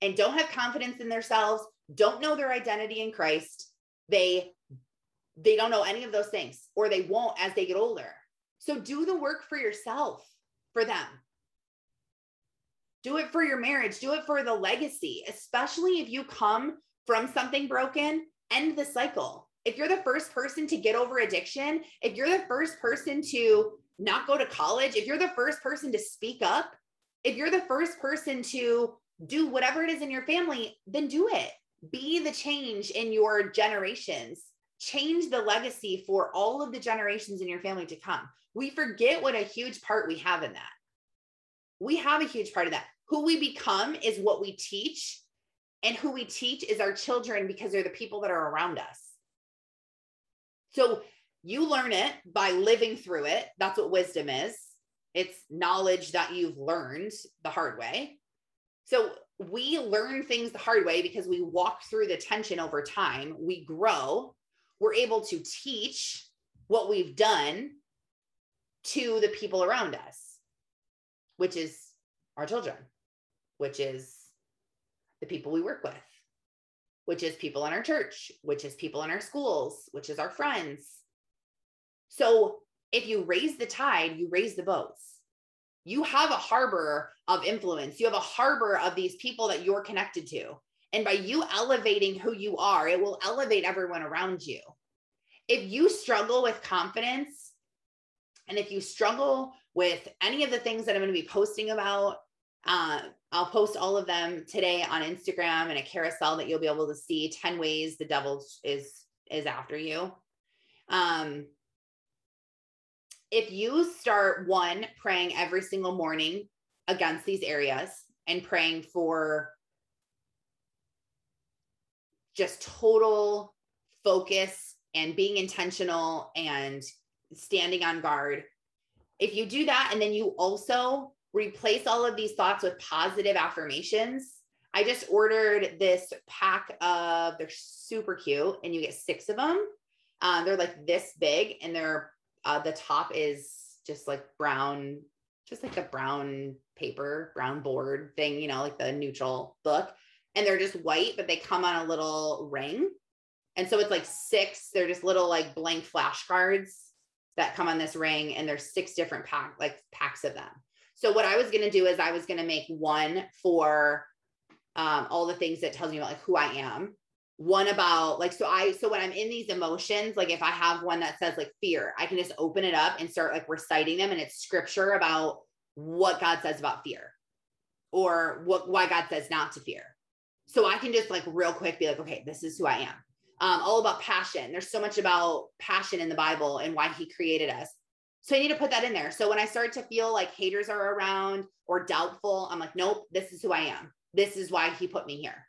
and don't have confidence in themselves don't know their identity in christ they they don't know any of those things or they won't as they get older. So do the work for yourself, for them. Do it for your marriage, do it for the legacy, especially if you come from something broken, end the cycle. If you're the first person to get over addiction, if you're the first person to not go to college, if you're the first person to speak up, if you're the first person to do whatever it is in your family, then do it. Be the change in your generations change the legacy for all of the generations in your family to come. We forget what a huge part we have in that. We have a huge part of that. Who we become is what we teach, and who we teach is our children because they're the people that are around us. So you learn it by living through it. That's what wisdom is. It's knowledge that you've learned the hard way. So we learn things the hard way because we walk through the tension over time. We grow. We're able to teach what we've done to the people around us, which is our children, which is the people we work with, which is people in our church, which is people in our schools, which is our friends. So if you raise the tide, you raise the boats. You have a harbor of influence. You have a harbor of these people that you're connected to. And by you elevating who you are, it will elevate everyone around you. If you struggle with confidence, and if you struggle with any of the things that I'm going to be posting about, uh, I'll post all of them today on Instagram in a carousel that you'll be able to see 10 ways the devil is is after you. Um, if you start one praying every single morning against these areas and praying for just total focus and being intentional and standing on guard. If you do that, and then you also replace all of these thoughts with positive affirmations. I just ordered this pack of, they're super cute, and you get six of them. Uh, they're like this big, and they're, uh, the top is just like brown, just like a brown paper, brown board thing, you know, like the neutral book. And they're just white, but they come on a little ring. And so it's like six, they're just little like blank flashcards that come on this ring and there's six different pack like packs of them. So what I was going to do is I was going to make one for um, all the things that tells me about like who I am. One about like so I so when I'm in these emotions, like if I have one that says like fear, I can just open it up and start like reciting them, and it's scripture about what God says about fear, or what why God says not to fear. So I can just like real quick be like, okay, this is who I am um, all about passion. There's so much about passion in the Bible and why he created us. So I need to put that in there. So when I start to feel like haters are around or doubtful, I'm like, nope, this is who I am. This is why he put me here.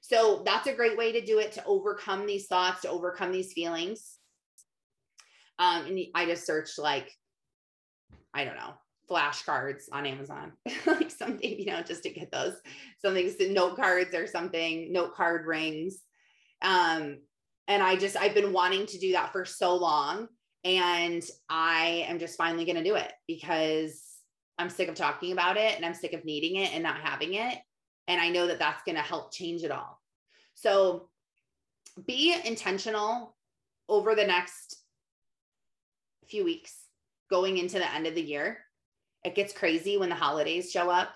So that's a great way to do it to overcome these thoughts, to overcome these feelings. Um, and I just searched like, I don't know, flashcards on Amazon, like something, you know, just to get those something, note cards or something, note card rings. Um, and I just, I've been wanting to do that for so long. And I am just finally going to do it because I'm sick of talking about it and I'm sick of needing it and not having it. And I know that that's going to help change it all. So be intentional over the next few weeks going into the end of the year. It gets crazy when the holidays show up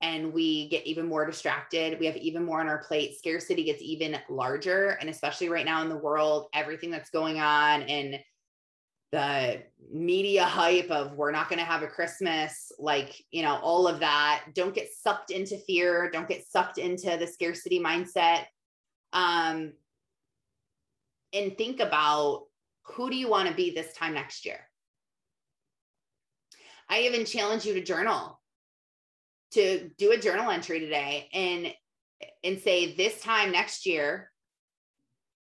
and we get even more distracted. We have even more on our plate. Scarcity gets even larger. And especially right now in the world, everything that's going on and the media hype of we're not going to have a Christmas, like, you know, all of that. Don't get sucked into fear. Don't get sucked into the scarcity mindset. Um, and think about who do you want to be this time next year? I even challenge you to journal to do a journal entry today and and say this time next year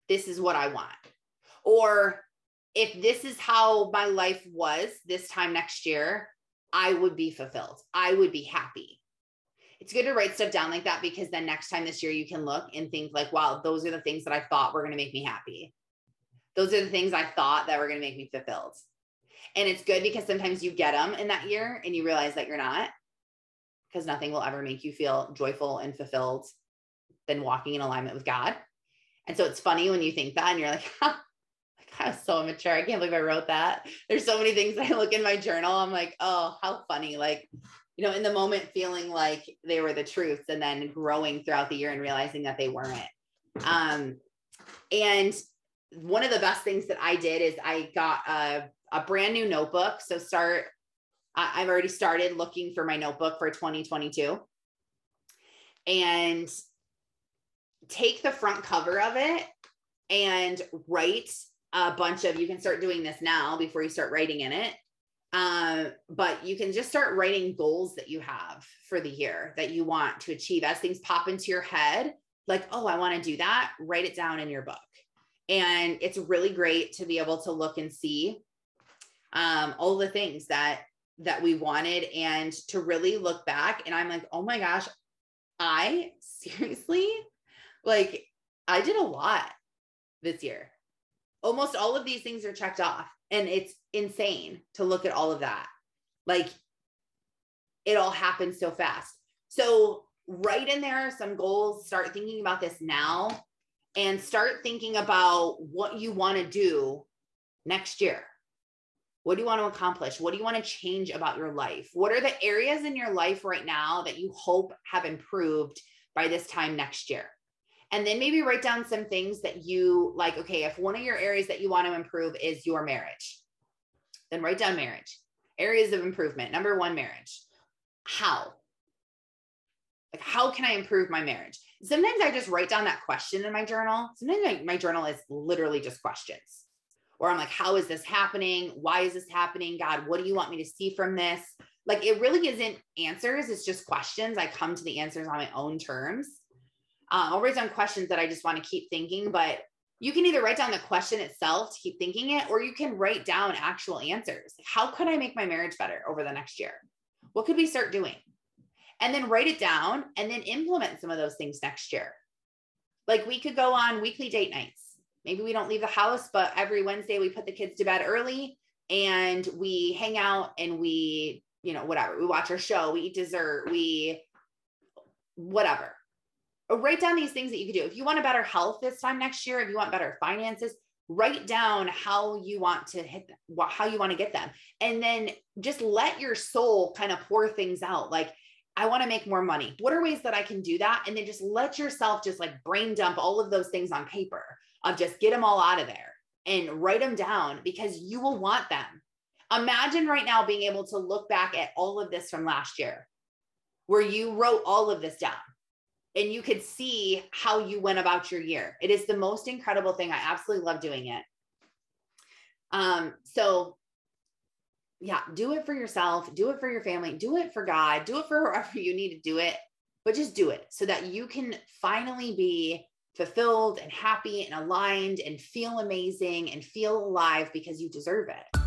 this is what i want. Or if this is how my life was this time next year i would be fulfilled. I would be happy. It's good to write stuff down like that because then next time this year you can look and think like wow those are the things that i thought were going to make me happy. Those are the things i thought that were going to make me fulfilled. And it's good because sometimes you get them in that year and you realize that you're not because nothing will ever make you feel joyful and fulfilled than walking in alignment with God. And so it's funny when you think that and you're like, I was so immature. I can't believe I wrote that. There's so many things I look in my journal. I'm like, oh, how funny. Like, you know, in the moment feeling like they were the truths and then growing throughout the year and realizing that they weren't. Um, and one of the best things that I did is I got a, a brand new notebook. So start I've already started looking for my notebook for 2022 and take the front cover of it and write a bunch of you can start doing this now before you start writing in it. Um, but you can just start writing goals that you have for the year that you want to achieve. As things pop into your head like oh i want to do that write it down in your book. And it's really great to be able to look and see um, all the things that that we wanted and to really look back and I'm like, "Oh my gosh, I seriously like I did a lot this year. Almost all of these things are checked off and it's insane to look at all of that. Like it all happened so fast. So write in there some goals, start thinking about this now and start thinking about what you want to do next year. What do you want to accomplish? What do you want to change about your life? What are the areas in your life right now that you hope have improved by this time next year? And then maybe write down some things that you like. Okay, if one of your areas that you want to improve is your marriage, then write down marriage. Areas of improvement. Number one, marriage. How? Like, how can I improve my marriage? Sometimes I just write down that question in my journal. Sometimes my journal is literally just questions or I'm like, how is this happening? Why is this happening? God, what do you want me to see from this? Like, it really isn't answers, it's just questions. I come to the answers on my own terms. Uh, I'll write down questions that I just want to keep thinking, but you can either write down the question itself to keep thinking it, or you can write down actual answers. How could I make my marriage better over the next year? What could we start doing? And then write it down and then implement some of those things next year. Like we could go on weekly date nights maybe we don't leave the house, but every Wednesday we put the kids to bed early and we hang out and we, you know, whatever. We watch our show, we eat dessert, we whatever. Uh, write down these things that you could do. If you want a better health this time next year, if you want better finances, write down how you want to hit them, how you want to get them. And then just let your soul kind of pour things out. Like, I want to make more money. What are ways that I can do that? And then just let yourself just like brain dump all of those things on paper of just get them all out of there and write them down because you will want them. Imagine right now being able to look back at all of this from last year where you wrote all of this down and you could see how you went about your year. It is the most incredible thing. I absolutely love doing it. Um, so yeah, do it for yourself, do it for your family, do it for God, do it for whoever you need to do it, but just do it so that you can finally be fulfilled and happy and aligned and feel amazing and feel alive because you deserve it.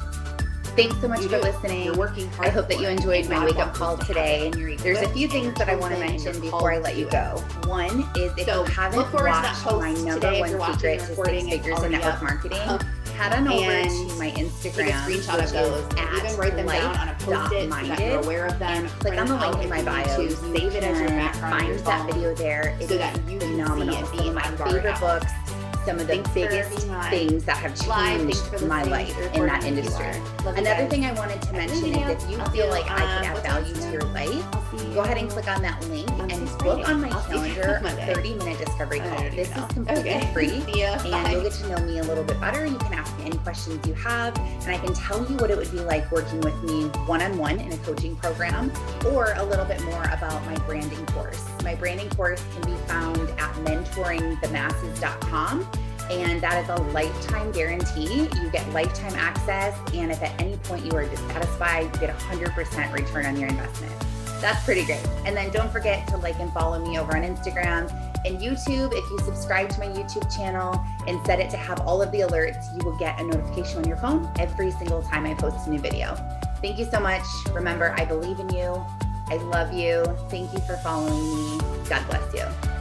Thanks so much you for do. listening. You're working. I hope that you enjoyed my wake up call today. And there's a few things that I want to mention before I let you go. One is if so you haven't watched my number one secret to six figures in network marketing, uh, head on over to my Instagram. Take a screenshot of those. At even write them down on a post-it so that you're aware of them. And click on the link in my bio to save it as your background. Find that video there. It's so that you phenomenal. Can see it my favorite books some of the Thanks biggest things that have changed my life in that industry. Another thing I wanted to mention is if you feel like I can add value to your life, go ahead and click on that link and book on my calendar a 30 minute discovery call. This is completely free and you'll get to know me a little bit better. You can ask me any questions you have and I can tell you what it would be like working with me one on one in a coaching program or a little bit more about my branding course. My branding course can be found at mentoringthemasses.com and that is a lifetime guarantee. You get lifetime access, and if at any point you are dissatisfied, you get 100% return on your investment. That's pretty great. And then don't forget to like and follow me over on Instagram and YouTube. If you subscribe to my YouTube channel and set it to have all of the alerts, you will get a notification on your phone every single time I post a new video. Thank you so much. Remember, I believe in you. I love you. Thank you for following me. God bless you.